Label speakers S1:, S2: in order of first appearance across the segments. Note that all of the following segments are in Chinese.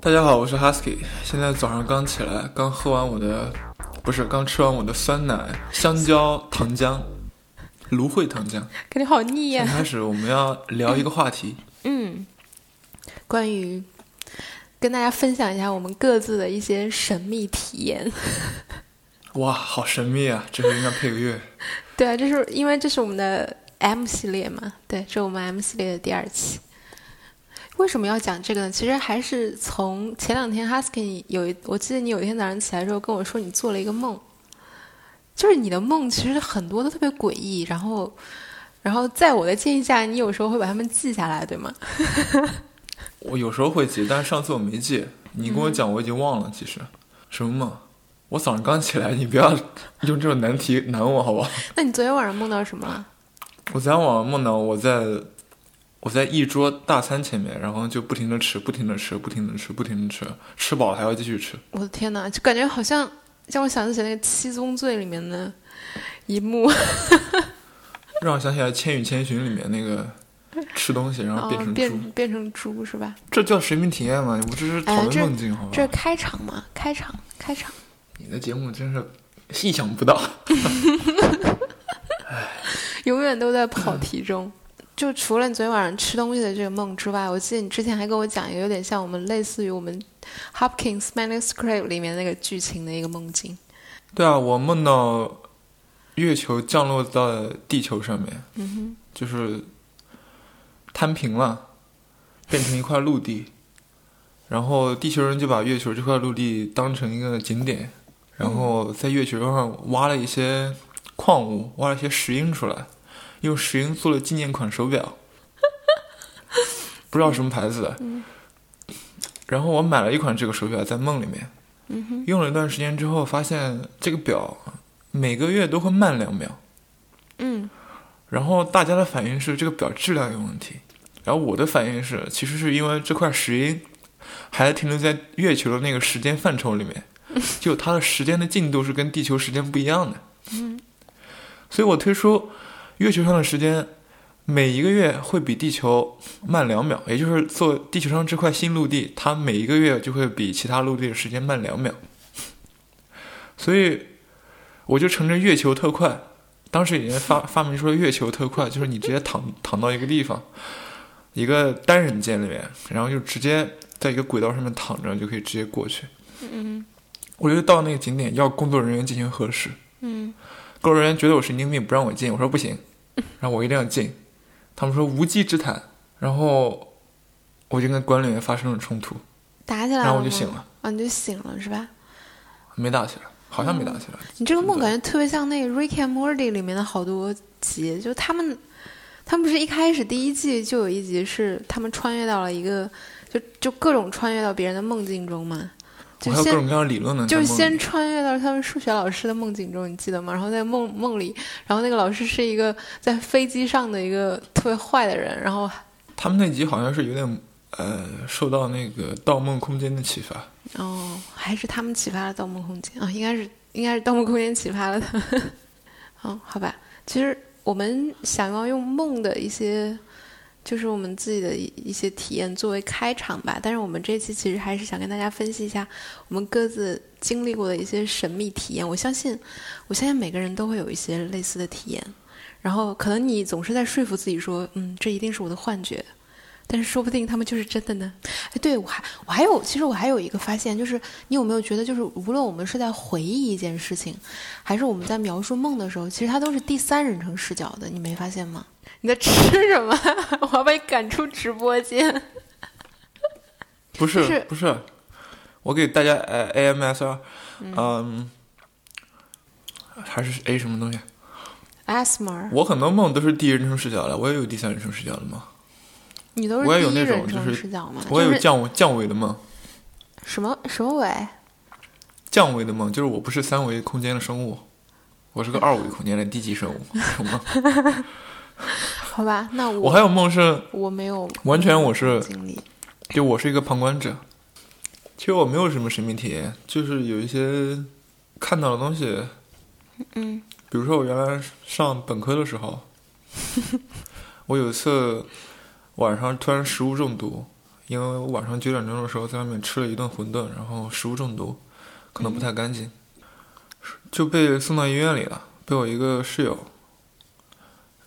S1: 大家好，我是 Husky。现在早上刚起来，刚喝完我的，不是刚吃完我的酸奶香蕉糖浆，芦荟糖浆。
S2: 感觉好腻呀、
S1: 开始我们要聊一个话题，
S2: 嗯，关于跟大家分享一下我们各自的一些神秘体验。
S1: 哇，好神秘啊！这个应该配个乐。
S2: 对啊，这是因为这是我们的 M 系列嘛？对，这是我们 M 系列的第二期。为什么要讲这个呢？其实还是从前两天 Husky 有一，我记得你有一天早上起来的时候跟我说你做了一个梦，就是你的梦其实很多都特别诡异，然后，然后在我的建议下，你有时候会把它们记下来，对吗？
S1: 我有时候会记，但是上次我没记。你跟我讲，我已经忘了。其实什么梦？我早上刚起来，你不要用这种难题难我，好不好？
S2: 那你昨天晚上梦到什么了？
S1: 我昨天晚上梦到我在我在一桌大餐前面，然后就不停的吃，不停的吃，不停的吃，不停的吃，吃饱了还要继续吃。
S2: 我的天哪，就感觉好像让我想起那个《七宗罪》里面的一幕，
S1: 让我想起来《千与千寻》里面那个吃东西然后变成猪，
S2: 哦、变变成猪是吧？
S1: 这叫神秘体验吗？我这是讨论梦境，好吧？
S2: 这是开场嘛？开场，开场。
S1: 你的节目真是意想不到，
S2: 永远都在跑题中。就除了你昨天晚上吃东西的这个梦之外，我记得你之前还跟我讲一个有点像我们类似于我们 Hopkins Manuscript 里面那个剧情的一个梦境。
S1: 对啊，我梦到月球降落到地球上面，
S2: 嗯哼，
S1: 就是摊平了，变成一块陆地，然后地球人就把月球这块陆地当成一个景点，然后在月球上挖了一些矿物，挖了一些石英出来。用石英做了纪念款手表，不知道什么牌子的。
S2: 嗯、
S1: 然后我买了一款这个手表，在梦里面，
S2: 嗯、
S1: 用了一段时间之后，发现这个表每个月都会慢两秒。
S2: 嗯。
S1: 然后大家的反应是这个表质量有问题，然后我的反应是，其实是因为这块石英还停留在月球的那个时间范畴里面，就它的时间的进度是跟地球时间不一样的。
S2: 嗯。
S1: 所以我推出。月球上的时间每一个月会比地球慢两秒，也就是做地球上这块新陆地，它每一个月就会比其他陆地的时间慢两秒。所以我就乘着月球特快，当时已经发 发明出了月球特快，就是你直接躺躺到一个地方，一个单人间里面，然后就直接在一个轨道上面躺着，就可以直接过去。
S2: 嗯，
S1: 我就到那个景点要工作人员进行核实。
S2: 嗯，
S1: 工作人员觉得我神经病，不让我进，我说不行。然后我一定要进，他们说无稽之谈，然后我就跟管理员发生了冲突，
S2: 打起来了，
S1: 然后我就醒了，
S2: 啊，你就醒了是吧？
S1: 没打起来，好像没打起来。
S2: 你这个梦感觉特别像那个《Rick and Morty》里面的好多集，就他们，他们不是一开始第一季就有一集是他们穿越到了一个，就就各种穿越到别人的梦境中嘛。就
S1: 还有各种各样的理论呢，
S2: 就是先穿越到他们数学老师的梦境中，你记得吗？然后在梦梦里，然后那个老师是一个在飞机上的一个特别坏的人，然后
S1: 他们那集好像是有点呃受到那个《盗梦空间》的启发
S2: 哦，还是他们启发了《盗梦空间》啊？应该是应该是《盗梦空间》启发了他。哦，好吧，其实我们想要用梦的一些。就是我们自己的一一些体验作为开场吧，但是我们这期其实还是想跟大家分析一下我们各自经历过的一些神秘体验。我相信，我相信每个人都会有一些类似的体验。然后可能你总是在说服自己说，嗯，这一定是我的幻觉，但是说不定他们就是真的呢。哎，对我还我还有，其实我还有一个发现，就是你有没有觉得，就是无论我们是在回忆一件事情，还是我们在描述梦的时候，其实它都是第三人称视角的，你没发现吗？你在吃什么？我要把你赶出直播间。
S1: 不是、就是、不是，我给大家呃 AMSR，嗯、嗯，还是 A 什么东西
S2: ASMR。
S1: 我很多梦都是第一人称视角的，我也有第三人称视角的梦。
S2: 你都是
S1: 我也有那
S2: 种
S1: 就是
S2: 视角吗？
S1: 我也有降降维的梦。
S2: 什么什么维？
S1: 降维的梦就是我不是三维空间的生物，我是个二维空间的低级生物，什么？
S2: 好吧，那我
S1: 我还有梦是，
S2: 我没有
S1: 完全我是
S2: 经历，
S1: 就我是一个旁观者。其实我没有什么神秘体验，就是有一些看到的东西，
S2: 嗯，
S1: 比如说我原来上本科的时候，我有一次晚上突然食物中毒，因为我晚上九点钟的时候在外面吃了一顿馄饨，然后食物中毒，可能不太干净，就被送到医院里了，被我一个室友，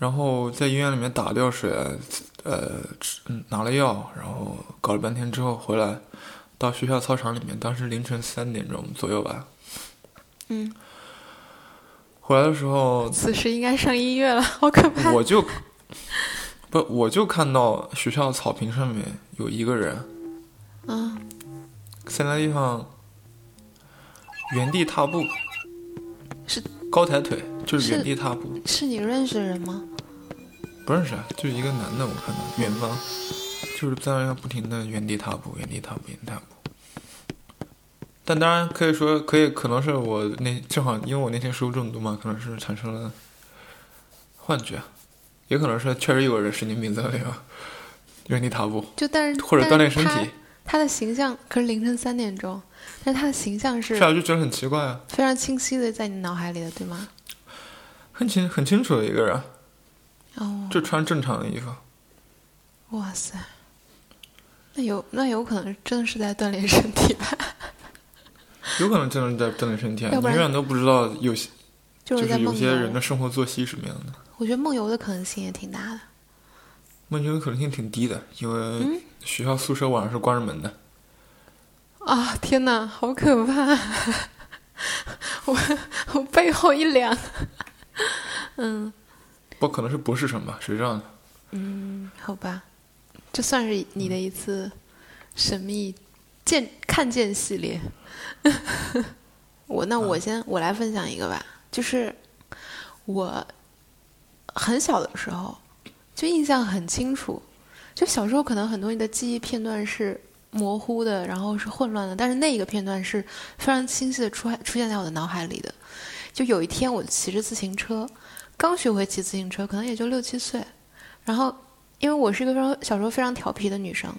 S1: 然后在医院里面打吊水，呃，拿了药，然后搞了半天之后回来，到学校操场里面，当时凌晨三点钟左右吧，
S2: 嗯，
S1: 回来的时候，
S2: 此时应该上音乐了，好可怕。
S1: 我就不，我就看到学校草坪上面有一个人，
S2: 嗯，
S1: 在那地方原地踏步，
S2: 是
S1: 高抬腿，就是
S2: 是
S1: 原地踏步，
S2: 是你认识的人吗？
S1: 不认识啊，就是一个男的，我看到远方，就是在那不停的原地踏步，原地踏步，原地踏步。但当然可以说，可以可能是我那正好因为我那天食物中毒嘛，可能是产生了幻觉，也可能是确实有个人神经病在那个原地踏步，
S2: 就但是
S1: 或者锻炼身体。
S2: 他。他的形象可是凌晨三点钟，但是他的形象是
S1: 是啊，就觉得很奇怪啊，
S2: 非常清晰的在你脑海里的，对吗？
S1: 很清很清楚的一个人，
S2: 哦，
S1: 就穿正常的衣服。
S2: 哇塞，那有那有可能真的是在锻炼身体吧？
S1: 有可能真的是在锻炼身体永远都不知道有些
S2: 就是
S1: 就是有。些人的生活作息什么样的。
S2: 我觉得梦游的可能性也挺大的。
S1: 梦游的可能性挺低的，因为
S2: 嗯
S1: 学校宿舍晚上是关着门的。
S2: 啊！天哪，好可怕！我我背后一凉。嗯
S1: 不可能是博士生吧？谁知道呢？
S2: 嗯，好吧，这算是你的一次神秘见看见系列。我那我先我来分享一个吧，就是我很小的时候就印象很清楚，就小时候可能很多你的记忆片段是模糊的，然后是混乱的，但是那一个片段是非常清晰的出出现在我的脑海里的。就有一天我骑着自行车，刚学会骑自行车，可能也就六七岁，然后因为我是一个非常小时候非常调皮的女生，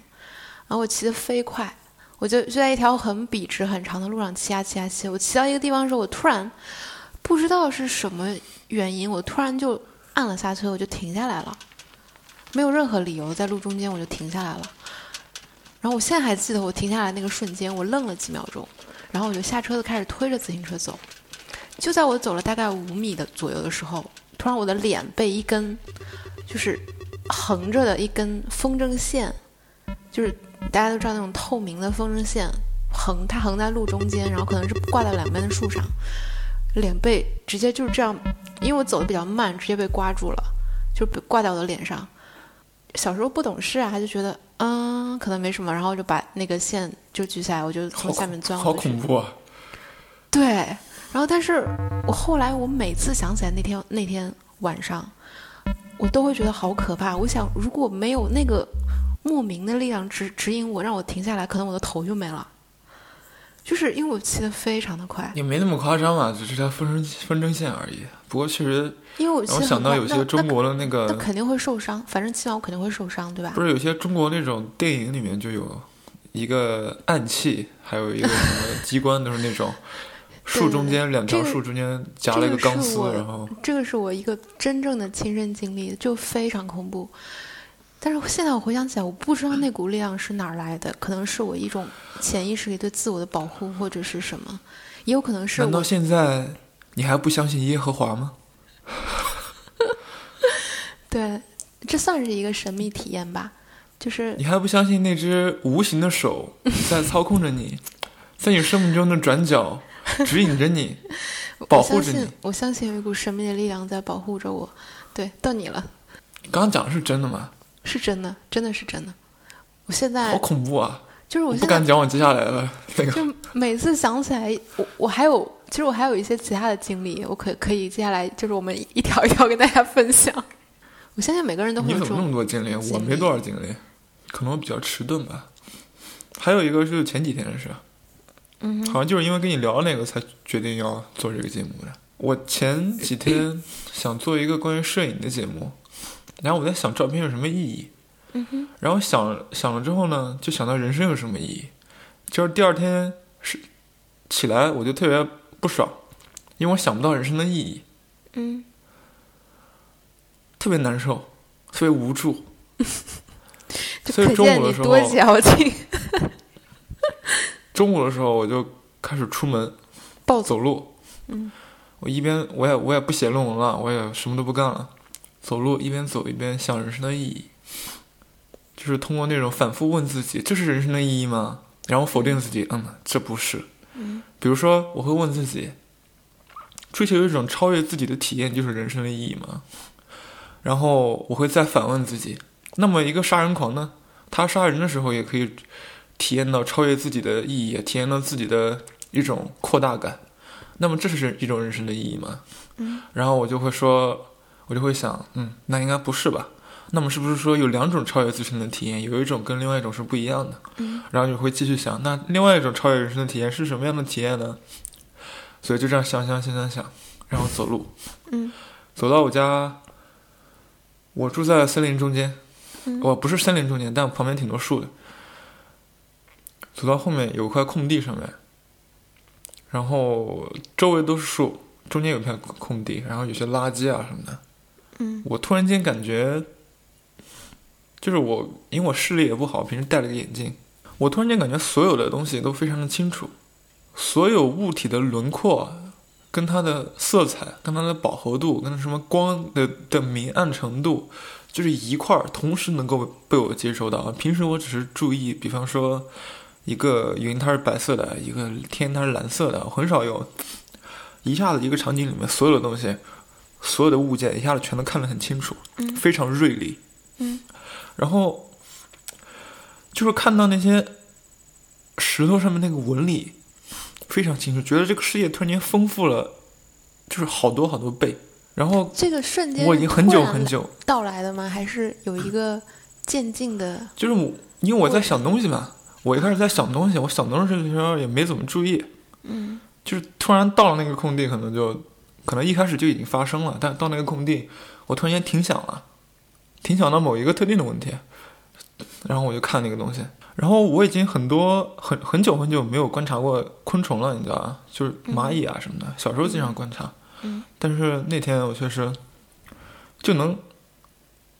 S2: 然后我骑得飞快，我就就在一条很笔直很长的路上骑啊骑啊骑，我骑到一个地方的时候，我突然不知道是什么原因，我突然就按了刹车，我就停下来了，没有任何理由，在路中间我就停下来了。然后我现在还记得我停下来那个瞬间，我愣了几秒钟，然后我就下车的开始推着自行车走。就在我走了大概五米的左右的时候，突然我的脸被一根就是横着的一根风筝线，就是大家都知道那种透明的风筝线横，它横在路中间，然后可能是挂在两边的树上，脸被直接就是这样，因为我走的比较慢，直接被刮住了，就被挂在我的脸上。小时候不懂事啊，他就觉得嗯可能没什么，然后就把那个线就举起来，我就从下面钻
S1: 好
S2: 过去。
S1: 恐怖啊！
S2: 对，然后但是我后来我每次想起来那天那天晚上，我都会觉得好可怕。我想如果没有那个莫名的力量指指引我，让我停下来，可能我的头就没了。就是因为我骑得非常的快，
S1: 也没那么夸张嘛，只是条风筝风筝线而已。不过确实
S2: 因为我
S1: 想到有些中国的那
S2: 那
S1: 个
S2: 那，肯定会受伤，反正骑完我肯定会受伤，对吧
S1: 不？是有些中国那种电影里面就有一个暗器，还有一个什么机关，都是那种树中间两条树中间夹了一个钢丝，
S2: 这个
S1: 然后
S2: 这个是我一个真正的亲身经历，就非常恐怖。但是现在我回想起来，我不知道那股力量是哪儿来的，可能是我一种潜意识里对自我的保护，或者是什么，也有可能是
S1: 难道现在你还不相信耶和华吗？
S2: 对，这算是一个神秘体验吧。就是
S1: 你还不相信那只无形的手在操控着你，在你生命中的转角 指引着你，保护着你
S2: 我相信，有一股神秘的力量在保护着我。对，到你了，
S1: 刚刚讲的是真的吗？
S2: 是真的，真的是真的。我现在
S1: 好恐怖啊！
S2: 就是我现在
S1: 不敢讲我接下来的那个。
S2: 就每次想起来，我我还有，其实我还有一些其他的经历，我可可以接下来就是我们一条一条跟大家分享。我相信每个人都会
S1: 你怎么那么多经历？
S2: 经历
S1: 我没多少经历，可能我比较迟钝吧。还有一个是前几天的事，
S2: 嗯
S1: 好像就是因为跟你聊那个才决定要做这个节目的。我前几天 想做一个关于摄影的节目，然后我在想照片有什么意义，
S2: 嗯，
S1: 然后想想了之后呢，就想到人生有什么意义。就是第二天是起来我就特别不爽，因为我想不到人生的意义，
S2: 嗯，
S1: 特别难受，特别无助。所以中午的时候
S2: 多矫情，
S1: 中午的时候我就开始出门
S2: 暴走。
S1: 走路，
S2: 嗯，
S1: 我一边我也我也不写论文了，我也什么都不干了，走路一边走一边想人生的意义，就是通过那种反复问自己，这是人生的意义吗？然后否定自己，嗯，这不是。
S2: 嗯，
S1: 比如说我会问自己，追求一种超越自己的体验就是人生的意义吗？然后我会再反问自己，那么一个杀人狂呢？他杀人的时候也可以体验到超越自己的意义，体验到自己的一种扩大感。那么这是一种人生的意义吗？
S2: 嗯，
S1: 然后我就会说，我就会想，嗯，那应该不是吧？那么是不是说有两种超越自身的体验，有一种跟另外一种是不一样的？
S2: 嗯，
S1: 然后你会继续想，那另外一种超越人生的体验是什么样的体验呢？所以就这样想想想想想，然后走路，
S2: 嗯，
S1: 走到我家，我住在森林中间，
S2: 嗯
S1: 我不是森林中间，但旁边挺多树的。走到后面有块空地上面，然后周围都是树，中间有片空地，然后有些垃圾啊什么的。
S2: 嗯
S1: 我突然间感觉，就是我因为我视力也不好，平时戴了个眼镜，我突然间感觉所有的东西都非常的清楚，所有物体的轮廓。跟它的色彩、跟它的饱和度、跟什么光的的明暗程度，就是一块儿同时能够被我接收到。平时我只是注意，比方说一个云它是白色的，一个天它是蓝色的，我很少有一下子一个场景里面所有的东西、所有的物件一下子全都看得很清楚，
S2: 嗯
S1: 非常锐利。
S2: 嗯，
S1: 然后就是看到那些石头上面那个纹理非常清楚，觉得这个世界突然间丰富了，就是好多好多倍。然后
S2: 这个瞬间
S1: 我已经很久很久，
S2: 到来的吗？还是有一个渐进的？
S1: 就是我因为我在想东西嘛，我一开始在想东西，我想东西的时候也没怎么注意，
S2: 嗯。
S1: 就是突然到了那个空地，可能就可能一开始就已经发生了，但到那个空地，我突然间停想了，停想到某一个特定的问题，然后我就看那个东西，然后我已经很多很很久很久没有观察过昆虫了，你知道吧？就是蚂蚁啊什么的，小时候经常观察，
S2: 嗯。
S1: 但是那天我确实就能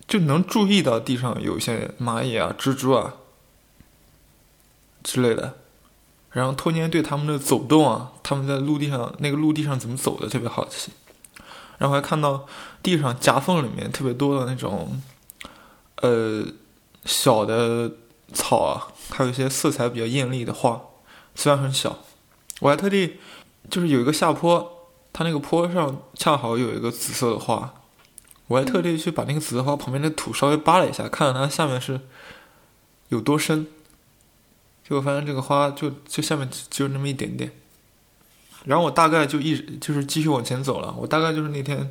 S1: 就能注意到地上有一些蚂蚁啊、蜘蛛啊之类的，然后突然间对它们的走动啊，它们在陆地上那个陆地上怎么走的特别好奇，然后还看到地上夹缝里面特别多的那种呃小的草啊，还有一些色彩比较艳丽的花，虽然很小，我还特地就是有一个下坡，它那个坡上恰好有一个紫色的花，我还特地去把那个紫色花旁边的土稍微扒了一下，看看它下面是有多深。结果发现这个花就就下面只就那么一点点，然后我大概就一直就是继续往前走了。我大概就是那天，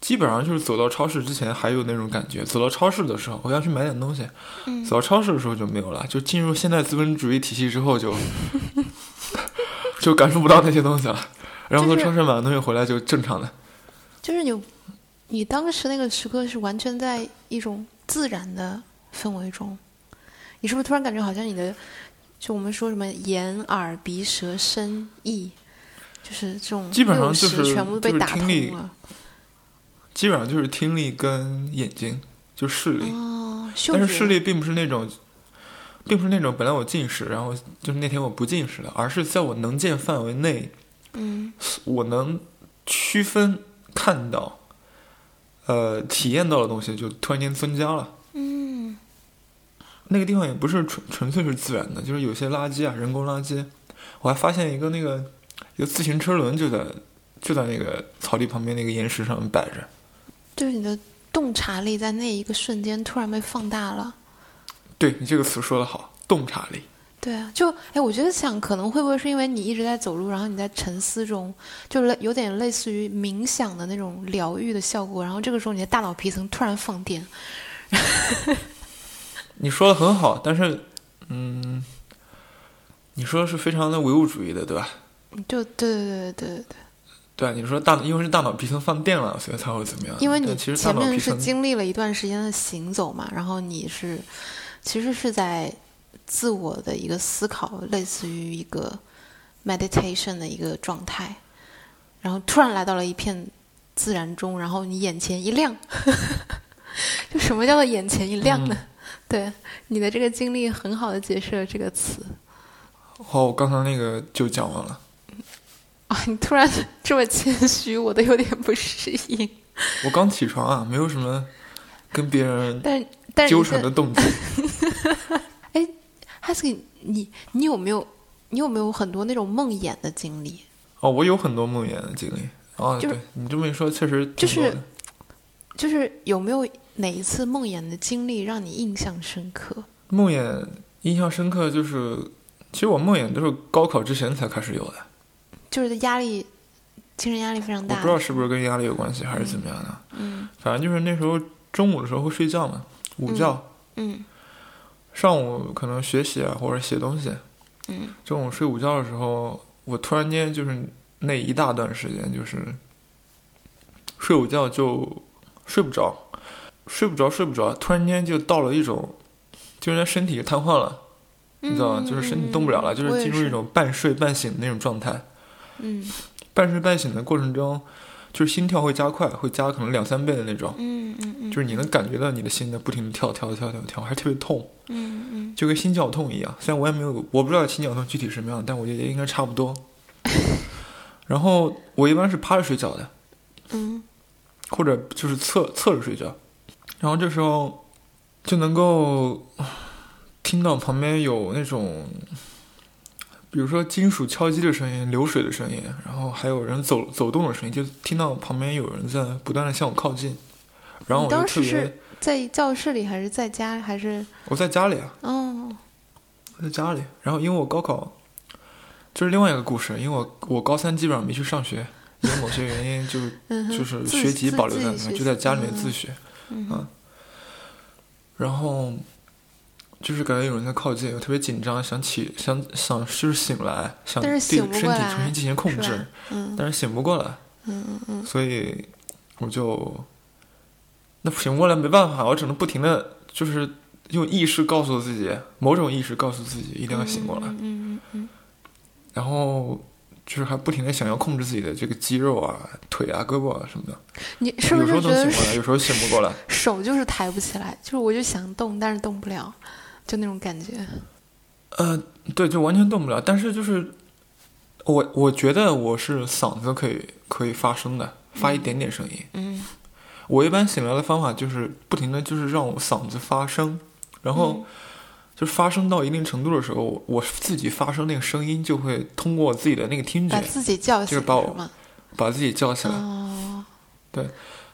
S1: 基本上就是走到超市之前还有那种感觉，走到超市的时候我要去买点东西，
S2: 嗯
S1: 走到超市的时候就没有了。就进入现代资本主义体系之后就 就感受不到那些东西了。然后从超市买完东西回来就正常的。
S2: 就是你，你当时那个时刻是完全在一种自然的氛围中，你是不是突然感觉好像你的，就我们说什么眼耳鼻舌身意，就是这种
S1: 基本上就是
S2: 全部被
S1: 就是
S2: 打通了。
S1: 基本上就是听力跟眼睛，就视力。
S2: 哦，嗅
S1: 但。是视力并不是那种，并不是那种本来我近视，然后就是那天我不近视了，而是在我能见范围内，
S2: 嗯
S1: 我能区分看到，呃，体验到的东西就突然间增加了。
S2: 嗯
S1: 那个地方也不是纯纯粹是自然的，就是有些垃圾啊，人工垃圾。我还发现一个那个一个自行车轮就在就在那个草地旁边那个岩石上面摆着。
S2: 就是你的洞察力在那一个瞬间突然被放大了。
S1: 对你这个词说的好，洞察力。
S2: 对啊，就哎，我觉得想可能会不会是因为你一直在走路，然后你在沉思中，就类有点类似于冥想的那种疗愈的效果，然后这个时候你的大脑皮层突然放电，
S1: 你说的很好，但是，嗯，你说的是非常的唯物主义的，对吧？
S2: 就对对对对对对，
S1: 对啊，你说大，因为是大脑皮层放电了，所以才会怎么样？
S2: 因为你
S1: 但其实
S2: 前面是经历了一段时间的行走嘛，然后你是其实是在自我的一个思考，类似于一个 meditation 的一个状态，然后突然来到了一片自然中，然后你眼前一亮，就什么叫做眼前一亮呢？对你的这个经历很好的解释了这个词。
S1: 好，我刚才那个就讲完了。
S2: 啊，你突然 这么谦虚，我都有点不适应。
S1: 我刚起床啊，没有什么跟别人
S2: 但但
S1: 纠缠的动机。
S2: 哎，Husky，你你有没有你有没有很多那种梦魇的经历？
S1: 哦，我有很多梦魇的经历。啊，
S2: 就是
S1: 对你这么一说，确实
S2: 就是就是有没有哪一次梦魇的经历让你印象深刻？
S1: 梦魇印象深刻，就是其实我梦魇都是高考之前才开始有的。
S2: 就是压力，精神压力非常大。
S1: 我不知道是不是跟压力有关系，还是怎么样的。
S2: 嗯
S1: 反正就是那时候中午的时候会睡觉嘛，午觉。
S2: 嗯
S1: 上午可能学习啊，或者写东西。
S2: 嗯
S1: 中午睡午觉的时候，我突然间就是那一大段时间，就是睡午觉就睡不着，睡不着，睡不着，突然间就到了一种，就是身体瘫痪了，你知道吗？就是身体动不了了，就
S2: 是
S1: 进入一种半睡半醒的那种状态。
S2: 嗯
S1: 半睡半醒的过程中，就是心跳会加快，会加可能两三倍的那种，
S2: 嗯嗯嗯，
S1: 就是你能感觉到你的心在不停的跳跳跳跳跳，还特别痛。
S2: 嗯嗯
S1: 就跟心绞痛一样。虽然我也没有，我不知道心绞痛具体什么样，但我觉得应该差不多。然后我一般是趴着睡觉的，
S2: 嗯
S1: 或者就是侧侧着睡觉，然后这时候就能够听到旁边有那种，比如说金属敲击的声音、流水的声音，然后还有人走走动的声音，就听到旁边有人在不断的向我靠近，然后我
S2: 当
S1: 就特别
S2: 时是，在教室里还是在家还是？
S1: 我在家里啊，
S2: 哦。
S1: 我在家里，然后因为我高考，这是另外一个故事，因为我我高三基本上没去上学，因为某些原因就
S2: 嗯，
S1: 就是学籍保留在那，就在家里面
S2: 嗯
S1: 自学，
S2: 嗯
S1: 啊。然后就是感觉有人在靠近，我特别紧张，想起想想就是醒来，想对身体重新进行控制，
S2: 嗯。
S1: 但是醒不过来，
S2: 嗯嗯嗯。
S1: 所以我就那醒不过来没办法，我只能不停的就是用意识告诉自己，某种意识告诉自己一定要醒过来。
S2: 嗯嗯嗯。
S1: 然后就是还不停的想要控制自己的这个肌肉啊、腿啊、胳膊啊什么的，
S2: 嗯，你是不是
S1: 有时候能醒过来，有时候醒不过来。
S2: 手就是抬不起来？就是我就想动，但是动不了，就那种感觉。
S1: 呃，对，就完全动不了。但是就是我我觉得我是嗓子可以可以发声的，发一点点声音。
S2: 嗯
S1: 我一般醒来的方法就是不停的就是让我嗓子发声，然后就是发生到一定程度的时候，我我自己发声那个声音就会通过我自己的那个听觉
S2: 把自己叫醒
S1: 就是把我？把自己叫起来。
S2: 哦，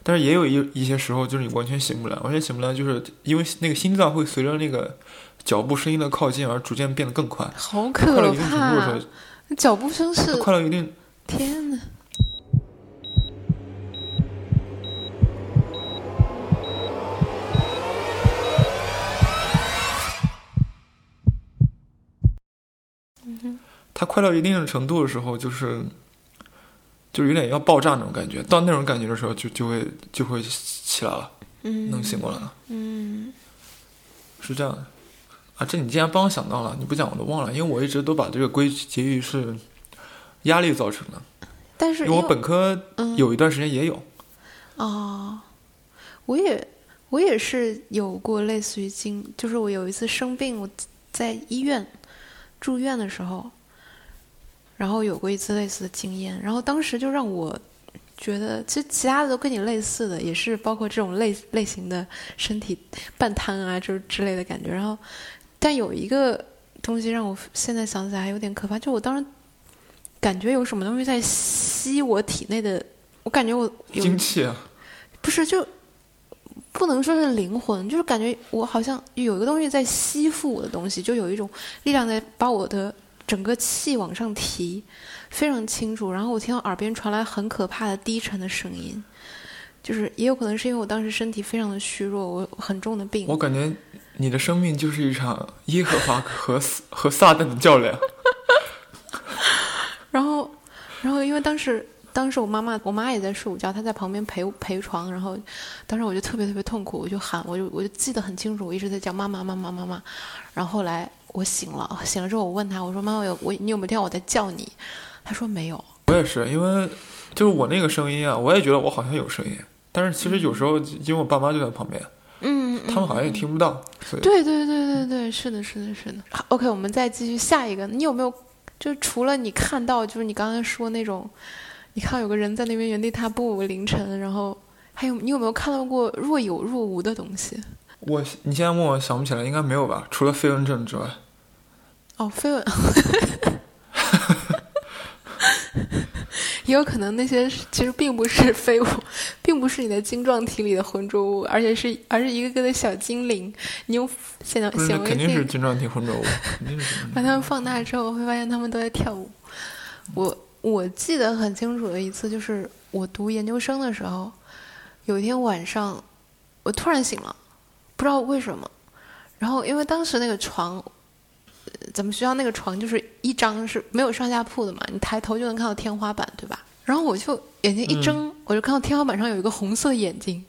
S1: 但是也有一一些时候，就是你完全醒不来，完全醒不来，就是因为那个心脏会随着那个脚步声音的靠近而逐渐变得更快。
S2: 好
S1: 快到
S2: 可
S1: 一定程度的时
S2: 怕
S1: 候！，
S2: 那脚步声是
S1: 快到一定，
S2: 天呐，
S1: 它快到一定的程度的时候，就是就是有点要爆炸那种感觉。到那种感觉的时候就，就会就会起来了，
S2: 嗯，
S1: 能醒过来了，
S2: 嗯，
S1: 是这样的。啊，这你竟然帮我想到了，你不讲我都忘了，因为我一直都把这个归结于是压力造成的。
S2: 但是因为
S1: 本科
S2: 嗯
S1: 有一段时间也有，
S2: 哦，我也我也是有过类似于经，就是我有一次生病，我在医院住院的时候，然后有过一次类似的经验，然后当时就让我觉得，其实其他的都跟你类似的，也是包括这种类类型的身体半瘫啊，就是之类的感觉。然后，但有一个东西让我现在想起来还有点可怕，就我当时感觉有什么东西在吸我体内的，我感觉我有
S1: 精气啊，
S2: 不是，就不能说是灵魂，就是感觉我好像有一个东西在吸附我的东西，就有一种力量在把我的整个气往上提，非常清楚。然后我听到耳边传来很可怕的低沉的声音，就是也有可能是因为我当时身体非常的虚弱，我很重的病
S1: 我，感觉你的生命就是一场耶和华和和撒旦的较量。
S2: 然后，然后因为当时当时我妈妈我妈也在睡午觉，她在旁边陪陪床，然后当时我就特别特别痛苦，我就喊，我就我就记得很清楚，我一直在叫妈妈妈妈妈妈。然后后来我醒了，醒了之后我问她，我说妈妈有我你有没有听到我在叫你？她说没有。
S1: 我也是，因为就是我那个声音啊，我也觉得我好像有声音，但是其实有时候因为我爸妈就在旁边，
S2: 嗯，
S1: 他他们好像也听不到。
S2: 对对对对对，是的，是的，是的。好 OK，我们再继续下一个。你有没有就除了你看到，就是你刚刚说那种，你看到有个人在那边原地踏步凌晨，然后还有你有没有看到过若有若无的东西？
S1: 我你现在问我想不起来，应该没有吧？除了飞蚊症之外，
S2: 哦，飞蚊，也有可能那些其实并不是飞舞，并不是你的晶状体里的浑浊物，而且是而是一个个的小精灵。你用显显微
S1: 镜肯定是晶状体浑浊物，肯定是。
S2: 把它们放大之后，会发现它们都在跳舞。我我记得很清楚的一次，就是我读研究生的时候，有一天晚上，我突然醒了，不知道为什么。然后因为当时那个床，咱们学校那个床就是一张是没有上下铺的嘛，你抬头就能看到天花板，对吧？然后我就眼睛一睁，我就看到天花板上有一个红色眼睛，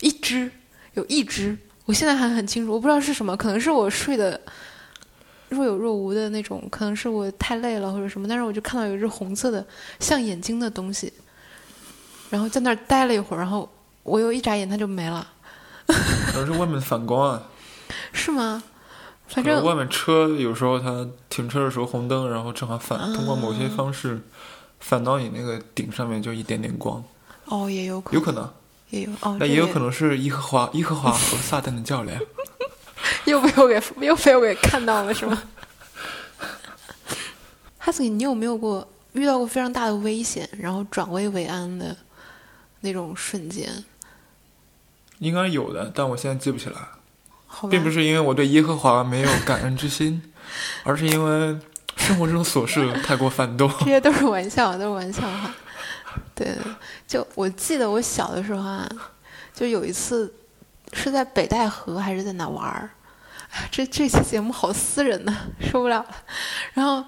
S2: 一只，有一只，我现在还很清楚，我不知道是什么，可能是我睡的若有若无的那种，可能是我太累了或者什么，但是我就看到有一只红色的像眼睛的东西，然后在那儿待了一会儿，然后我又一眨眼它就没了，
S1: 可能是外面反光啊，
S2: 是吗？反正
S1: 外面车有时候它停车的时候红灯，然后正好反，通过某些方式反到你那个顶上面，就一点点光，
S2: 哦，也有可能，
S1: 有可能，
S2: 也有哦，
S1: 但也有可能是耶和华耶和华和撒旦的较量。
S2: 又被我给又被我给看到了，是吗？哈斯，你有没有过遇到过非常大的危险，然后转危为安的那种瞬间？
S1: 应该有的，但我现在记不起来，
S2: 好吧，
S1: 并不是因为我对耶和华没有感恩之心，而是因为生活中琐事太过繁多。
S2: 这些都是玩笑，都是玩笑哈。对，就我记得我小的时候啊，就有一次是在北戴河还是在哪玩 这这期节目好私人呐，受不了了。然后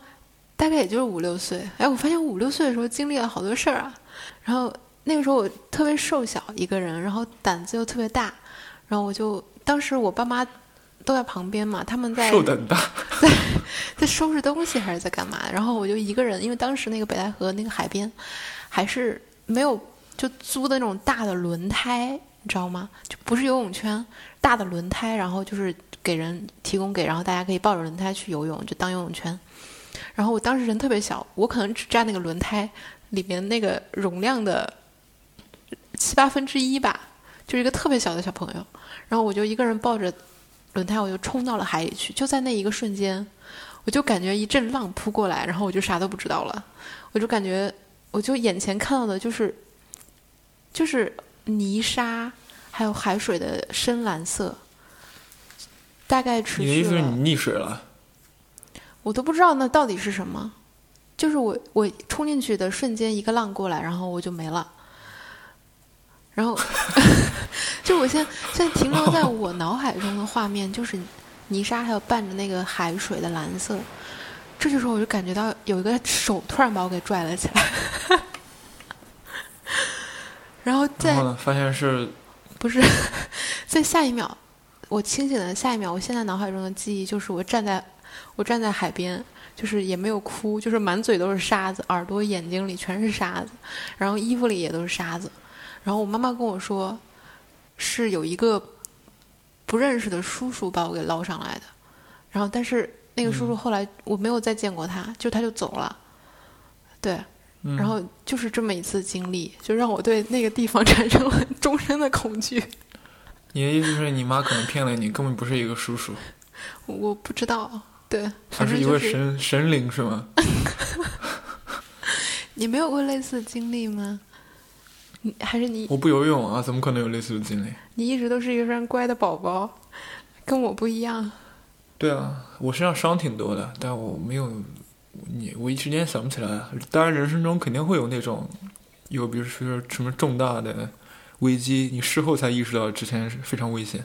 S2: 大概也就是五六岁，哎，我发现五六岁的时候经历了好多事儿啊。然后那个时候我特别瘦小一个人，然后胆子又特别大，然后我就当时我爸妈都在旁边嘛，他们在
S1: 瘦胆大，
S2: 在收拾东西还是在干嘛？然后我就一个人，因为当时那个北戴河那个海边还是没有就租的那种大的轮胎，你知道吗？就不是游泳圈，大的轮胎，然后就是给人提供给，然后大家可以抱着轮胎去游泳，就当游泳圈。然后我当时人特别小，我可能只占那个轮胎里面那个容量的七八分之一吧，就是一个特别小的小朋友。然后我就一个人抱着轮胎，我就冲到了海里去。就在那一个瞬间，我就感觉一阵浪扑过来，然后我就啥都不知道了。我就感觉，我就眼前看到的就是，就是泥沙，还有海水的深蓝色，大概持
S1: 你的意思是你溺水了？
S2: 我都不知道那到底是什么。就是我我冲进去的瞬间，一个浪过来，然后我就没了。然后，就我现在现在停留在我脑海中的画面，就是泥沙还有伴着那个海水的蓝色。这就是我就感觉到有一个手突然把我给拽了起来，然后再
S1: 然后，发现是
S2: 不是 在下一秒，我清醒的下一秒，我现在脑海中的记忆就是我站在我站在海边，就是也没有哭，就是满嘴都是沙子，耳朵、眼睛里全是沙子，然后衣服里也都是沙子。然后我妈妈跟我说，是有一个不认识的叔叔把我给捞上来的。然后，但是那个叔叔后来我没有再见过他，就他就走了。对，
S1: 嗯
S2: 然后就是这么一次经历，就让我对那个地方 产生了终身的恐惧。
S1: 你的意思是你妈可能骗了你，根本不是一个叔叔，
S2: 我不知道，对，
S1: 他是一位神神灵是吗？
S2: 你没有过类似的经历吗？你还是你
S1: 我不游泳啊，怎么可能有类似的经历？
S2: 你一直都是一个非常乖的宝宝，跟我不一样。
S1: 对啊，我身上伤挺多的，但我没有你，我一时间想不起来。当然，人生中肯定会有那种有，比如说什么重大的危机，你事后才意识到之前是非常危险，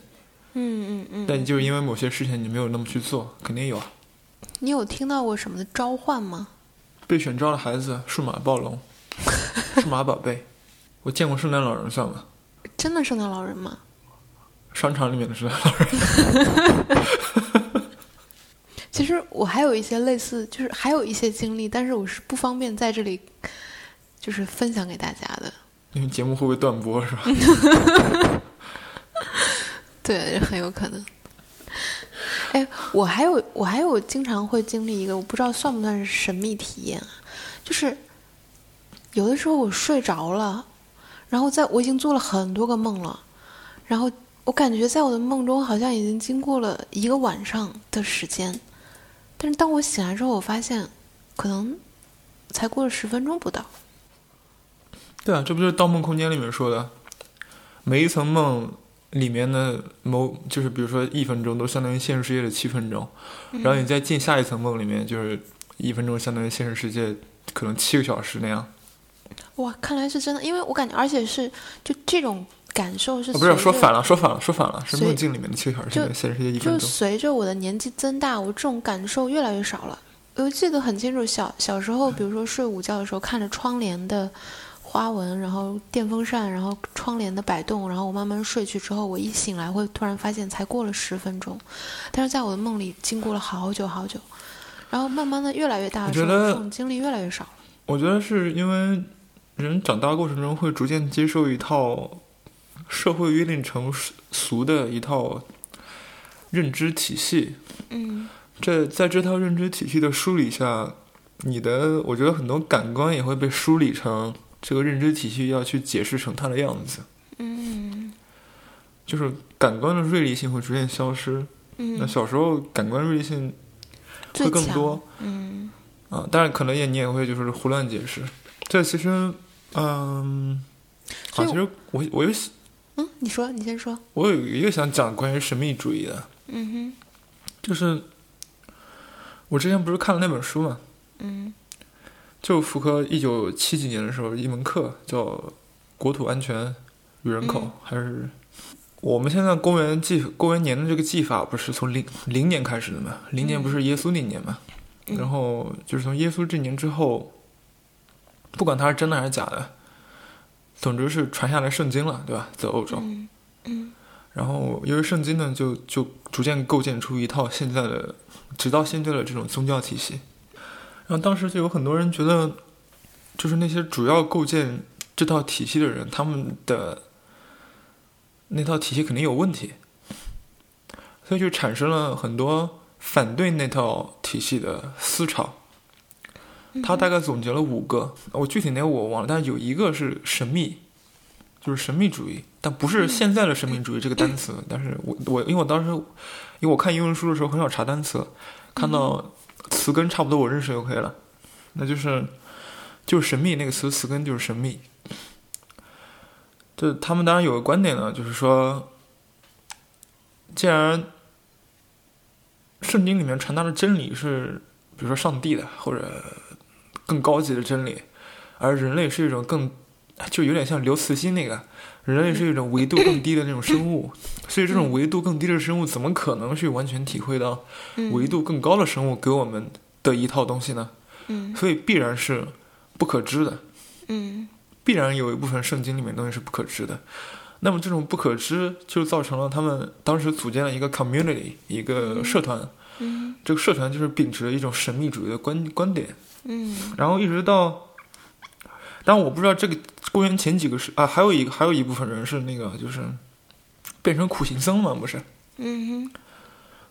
S2: 嗯嗯嗯。
S1: 但你就是因为某些事情你没有那么去做，肯定有啊。
S2: 你有听到过什么的召唤吗？
S1: 被选召的孩子，数码暴龙，数码宝贝，我见过圣诞老人算吗？
S2: 真的圣诞老人吗？
S1: 商场里面的圣诞老人，
S2: 其实我还有一些类似，就是还有一些经历，但是我是不方便在这里，就是分享给大家的。
S1: 因为节目会不会断播是吧？
S2: 对，对，很有可能。哎，我还有我还有经常会经历一个，我不知道算不算是神秘体验啊，就是有的时候我睡着了，然后在我已经做了很多个梦了，然后我感觉在我的梦中好像已经经过了一个晚上的时间，但是当我醒来之后，我发现可能才过了十分钟不到。
S1: 对啊，这不就是《盗梦空间》里面说的，每一层梦里面的某就是比如说一分钟都相当于现实世界的七分钟，然后你再进下一层梦里面，就是一分钟相当于现实世界可能七个小时那样。
S2: 哇，看来是真的，因为我感觉，而且是就这种感受是、
S1: 哦、不是说反了，说反了，说反了，是梦境里面的七个小时，现实世界一分
S2: 就
S1: 钟。
S2: 随着我的年纪增大，我这种感受越来越少了。我记得很清楚，小小时候，比如说睡午觉的时候，看着窗帘的花纹，然后电风扇，然后窗帘的摆动，然后我慢慢睡去之后，我一醒来会突然发现才过了十分钟，但是在我的梦里经过了好久好久，然后慢慢的越来越大的时候，
S1: 我觉得
S2: 这种经历越来越少了。
S1: 我觉得是因为人长大过程中会逐渐接受一套社会约定成俗的一套认知体系，
S2: 嗯。
S1: 这在这套认知体系的梳理下，你的我觉得很多感官也会被梳理成这个认知体系要去解释成它的样子，
S2: 嗯
S1: 就是感官的锐利性会逐渐消失。那
S2: 嗯，
S1: 小时候感官锐利性会更多。
S2: 嗯
S1: 啊，当然可能也你也会就是胡乱解释。这其实，嗯，啊，其实我我有
S2: 嗯，你说，你先说。
S1: 我有一个想讲关于神秘主义的，
S2: 嗯哼
S1: 就是我之前不是看了那本书嘛，
S2: 嗯
S1: 就福柯一九七几年的时候一门课叫《国土安全与人口》，
S2: 嗯
S1: 还是我们现在公元纪公元年的这个纪法不是从零零年开始的嘛？零年不是耶稣那年嘛？
S2: 嗯
S1: 然后就是从耶稣这年之后，不管它是真的还是假的，总之是传下来圣经了，对吧？在欧洲，
S2: 嗯嗯
S1: 然后由于圣经呢，就就逐渐构建出一套现在的，直到现在的这种宗教体系。然后当时就有很多人觉得，就是那些主要构建这套体系的人，他们的那套体系肯定有问题，所以就产生了很多反对那套体系的思潮。他大概总结了五个，我具体哪个我忘了，但是有一个是神秘，就是神秘主义，但不是现在的神秘主义这个单词。但是我我因为我当时因为我看英文书的时候很少查单词，看到词根差不多我认识就可以了，那就是就是神秘那个词词根就是神秘。这他们当然有个观点呢，就是说，既然圣经里面传达的真理是，比如说上帝的或者更高级的真理，而人类是一种更，就有点像刘慈欣那个，人类是一种维度更低的那种生物，所以这种维度更低的生物怎么可能去完全体会到维度更高的生物给我们的一套东西呢？
S2: 嗯。
S1: 所以必然是不可知的，
S2: 嗯。
S1: 必然有一部分圣经里面东西是不可知的。那么这种不可知就造成了他们当时组建了一个 community，一个社团。
S2: 嗯。
S1: 这个社团就是秉持了一种神秘主义的观观点，
S2: 嗯。
S1: 然后一直到，但我不知道这个公元前几个是啊，还有一个还有一部分人是那个就是变成苦行僧嘛，不是？
S2: 嗯哼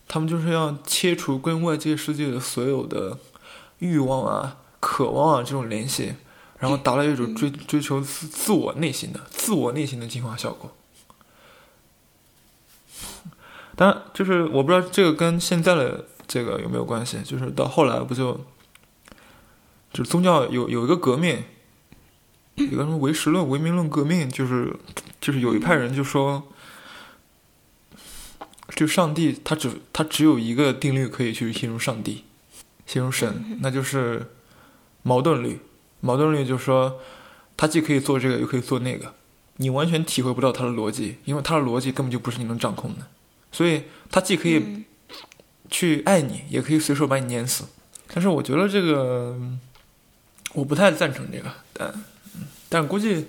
S1: 他们就是要切除跟外界世界的所有的欲望啊、渴望啊这种联系，然后达到一种追追求自自我内心的自我内心的进化效果。当然，就是我不知道这个跟现在的这个有没有关系。就是到后来不就，就是宗教有有一个革命，有个什么唯实论、唯名论革命，就是就是有一派人就说，就上帝他只他只有一个定律可以去形容上帝，形容神，那就是矛盾律。矛盾律就是说，他既可以做这个，又可以做那个，你完全体会不到他的逻辑，因为他的逻辑根本就不是你能掌控的。所以他既可以
S2: 嗯
S1: 去爱你，也可以随手把你碾死。但是我觉得这个嗯我不太赞成这个，但嗯但估计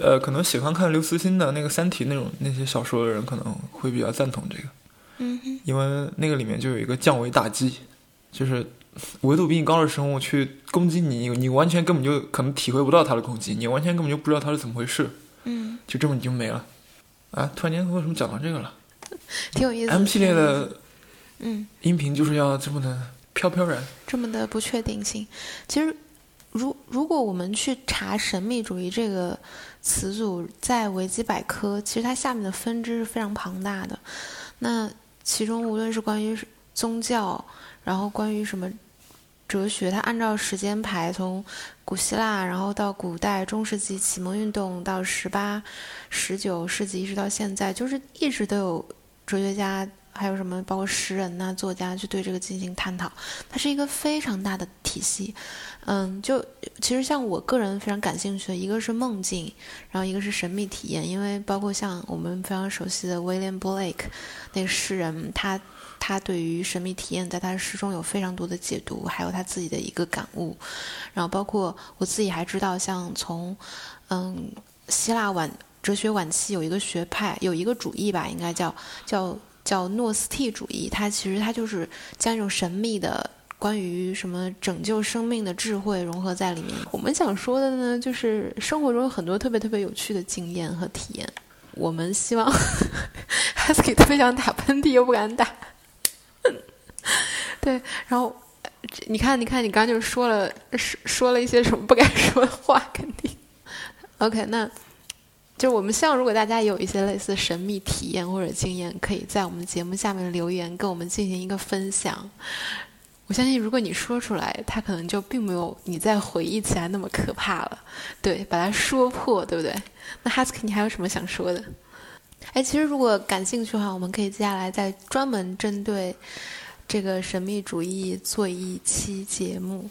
S1: 呃，可能喜欢看刘慈欣的那个《三体》那种那些小说的人可能会比较赞同这个，
S2: 嗯哼
S1: 因为那个里面就有一个降维打击，就是维度比你高的生物去攻击你，你完全根本就可能体会不到它的攻击，你完全根本就不知道它是怎么回事，
S2: 嗯
S1: 就这么你就没了。啊，突然间为什么讲到这个了？
S2: 挺有意思。
S1: M 系列的
S2: 嗯，
S1: 音频就是要这么的飘飘然。
S2: 这么的不确定性。其实，如如果我们去查“神秘主义”这个词组，在维基百科，其实它下面的分支是非常庞大的。那其中无论是关于宗教，然后关于什么哲学，它按照时间排，从古希腊，然后到古代中世纪启蒙运动，到十八、十九世纪，一直到现在，就是一直都有哲学家，还有什么包括诗人呐、作家去对这个进行探讨。它是一个非常大的体系。嗯，就其实像我个人非常感兴趣的，一个是梦境，然后一个是神秘体验，因为包括像我们非常熟悉的 William Blake 那个诗人，他他对于神秘体验在他的诗中有非常多的解读，还有他自己的一个感悟。然后包括我自己还知道，像从嗯希腊晚哲学晚期有一个学派，有一个主义吧，应该叫叫叫诺斯替主义，它其实它就是将一种神秘的。关于什么拯救生命的智慧融合在里面。我们想说的呢，就是生活中有很多特别特别有趣的经验和体验。我们希望 Husky 特别想打喷嚏又不敢打。对，然后你看，你看，你刚刚就说了说说了一些什么不该说的话，肯定。OK，那就是我们希望，如果大家有一些类似神秘体验或者经验，可以在我们节目下面留言，跟我们进行一个分享。我相信，如果你说出来，它可能就并没有你再回忆起来那么可怕了。对，把它说破，对不对？那 Husky，你还有什么想说的？哎，其实如果感兴趣的话，我们可以接下来再专门针对这个神秘主义做一期节目，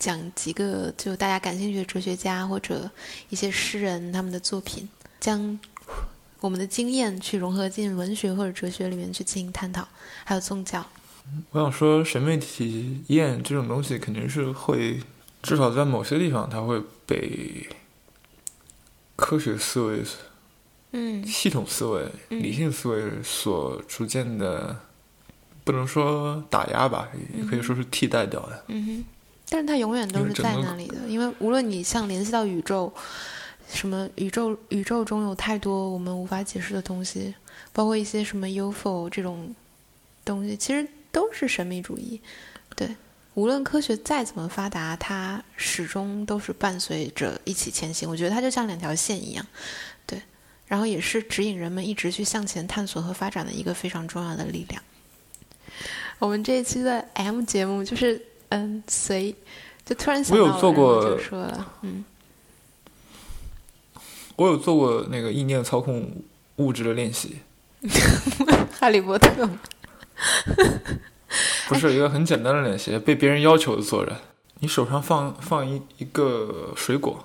S2: 讲几个就大家感兴趣的哲学家或者一些诗人他们的作品，将我们的经验去融合进文学或者哲学里面去进行探讨，还有宗教。
S1: 我想说，审美体验这种东西肯定是会，至少在某些地方，它会被科学思维、
S2: 嗯
S1: 系统思维、
S2: 嗯
S1: 理性思维所逐渐的，不能说打压吧，也可以说是替代掉的。
S2: 嗯哼，但是它永远都是在那里的，因为无论你像联系到宇宙，什么宇宙宇宙中有太多我们无法解释的东西，包括一些什么 UFO 这种东西，其实都是神秘主义。对，无论科学再怎么发达，它始终都是伴随着一起前行。我觉得它就像两条线一样，对，然后也是指引人们一直去向前探索和发展的一个非常重要的力量。我们这一期的 M 节目就是嗯随就突然想到，
S1: 我有做过
S2: 就说了，嗯
S1: 我有做过那个意念操控物质的练习，
S2: 哈利波特，
S1: 不是一个很简单的练习，被别人要求的做着。你手上放放一一个水果，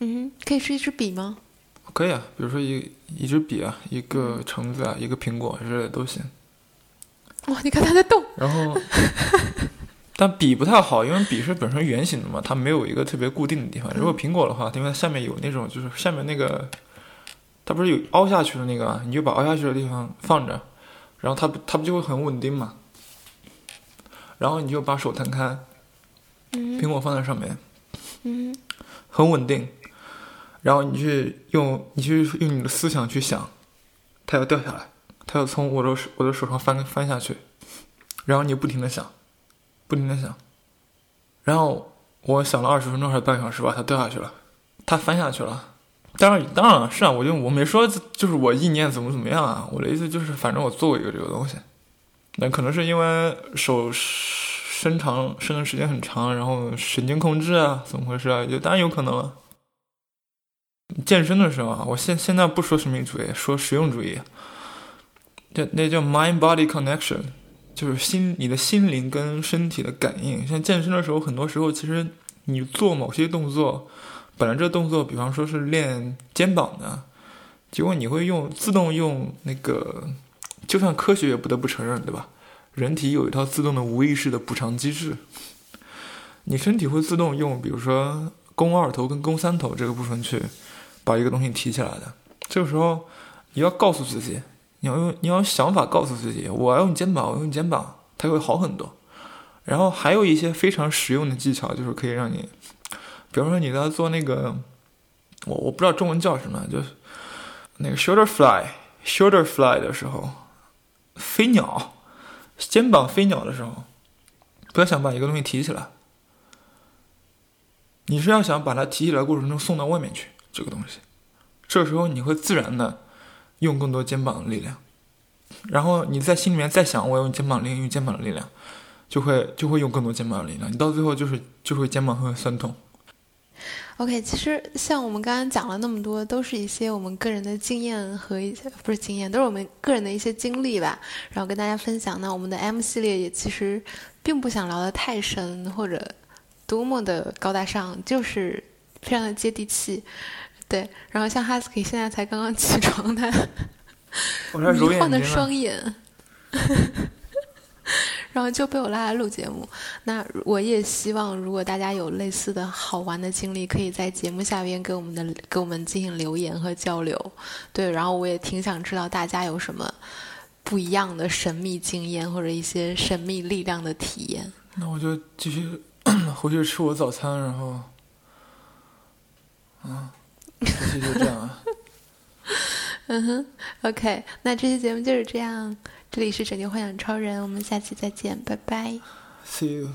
S2: 嗯，可以是一支笔吗？
S1: 可以啊，比如说一一支笔啊，一个橙子啊，一个苹果之类的都行。
S2: 哇，你看它在动，
S1: 然后，但笔不太好，因为笔是本身圆形的嘛，它没有一个特别固定的地方。如果苹果的话，因为它下面有那种，就是下面那个，它不是有凹下去的那个啊，你就把凹下去的地方放着，然后它它不就会很稳定嘛。然后你就把手摊开，
S2: 嗯
S1: 苹果放在上面，
S2: 嗯
S1: 很稳定。然后你去用你去用你的思想去想，它要掉下来，它要从我的手我的手上翻翻下去，然后你不停的想，不停的想，然后我想了二十分钟还是半个小时吧，它掉下去了，它翻下去了。当然当然了，是啊，我就我没说就是我意念怎么怎么样啊，我的意思就是反正我做过一个这个东西，那可能是因为手伸长伸的时间很长，然后神经控制啊，怎么回事啊？就当然有可能了。健身的时候啊，我现现在不说神秘主义，说实用主义。这那叫 mind body connection，就是心你的心灵跟身体的感应。像健身的时候，很多时候其实你做某些动作，本来这动作，比方说是练肩膀的，结果你会用自动用那个，就算科学也不得不承认，对吧？人体有一套自动的无意识的补偿机制，你身体会自动用，比如说肱二头跟肱三头这个部分去。把一个东西提起来的，这个时候你要告诉自己，你要用你要想法告诉自己，我要用肩膀，我用肩膀，它会好很多。然后还有一些非常实用的技巧，就是可以让你，比方说你在做那个，我我不知道中文叫什么，就是那个 shoulder fly，shoulder fly 的时候，飞鸟，肩膀飞鸟的时候，不要想把一个东西提起来，你是要想把它提起来过程中送到外面去，这个东西，这时候你会自然的用更多肩膀的力量，然后你在心里面再想我用肩膀力，用肩膀的力量，就会就会用更多肩膀的力量，你到最后就是就会肩膀会酸痛。
S2: OK，其实像我们刚刚讲了那么多，都是一些我们个人的经验和一些不是经验，都是我们个人的一些经历吧，然后跟大家分享。那我们的 M 系列也其实并不想聊得太深或者多么的高大上，就是非常的接地气。对，然后像 Husky 现在才刚刚 起床，他迷幻的。双眼，然后就被我拉来录节目。那我也希望，如果大家有类似的好玩的经历，可以在节目下边给我们的给我们进行留言和交流。对，然后我也挺想知道大家有什么不一样的神秘经验或者一些神秘力量的体验。
S1: 那我就继续 回去吃我早餐，然后，嗯，就这样啊。
S2: 嗯哼，OK，那这期节目就是这样。这里是拯救幻想超人，我们下期再见，拜拜。
S1: See you.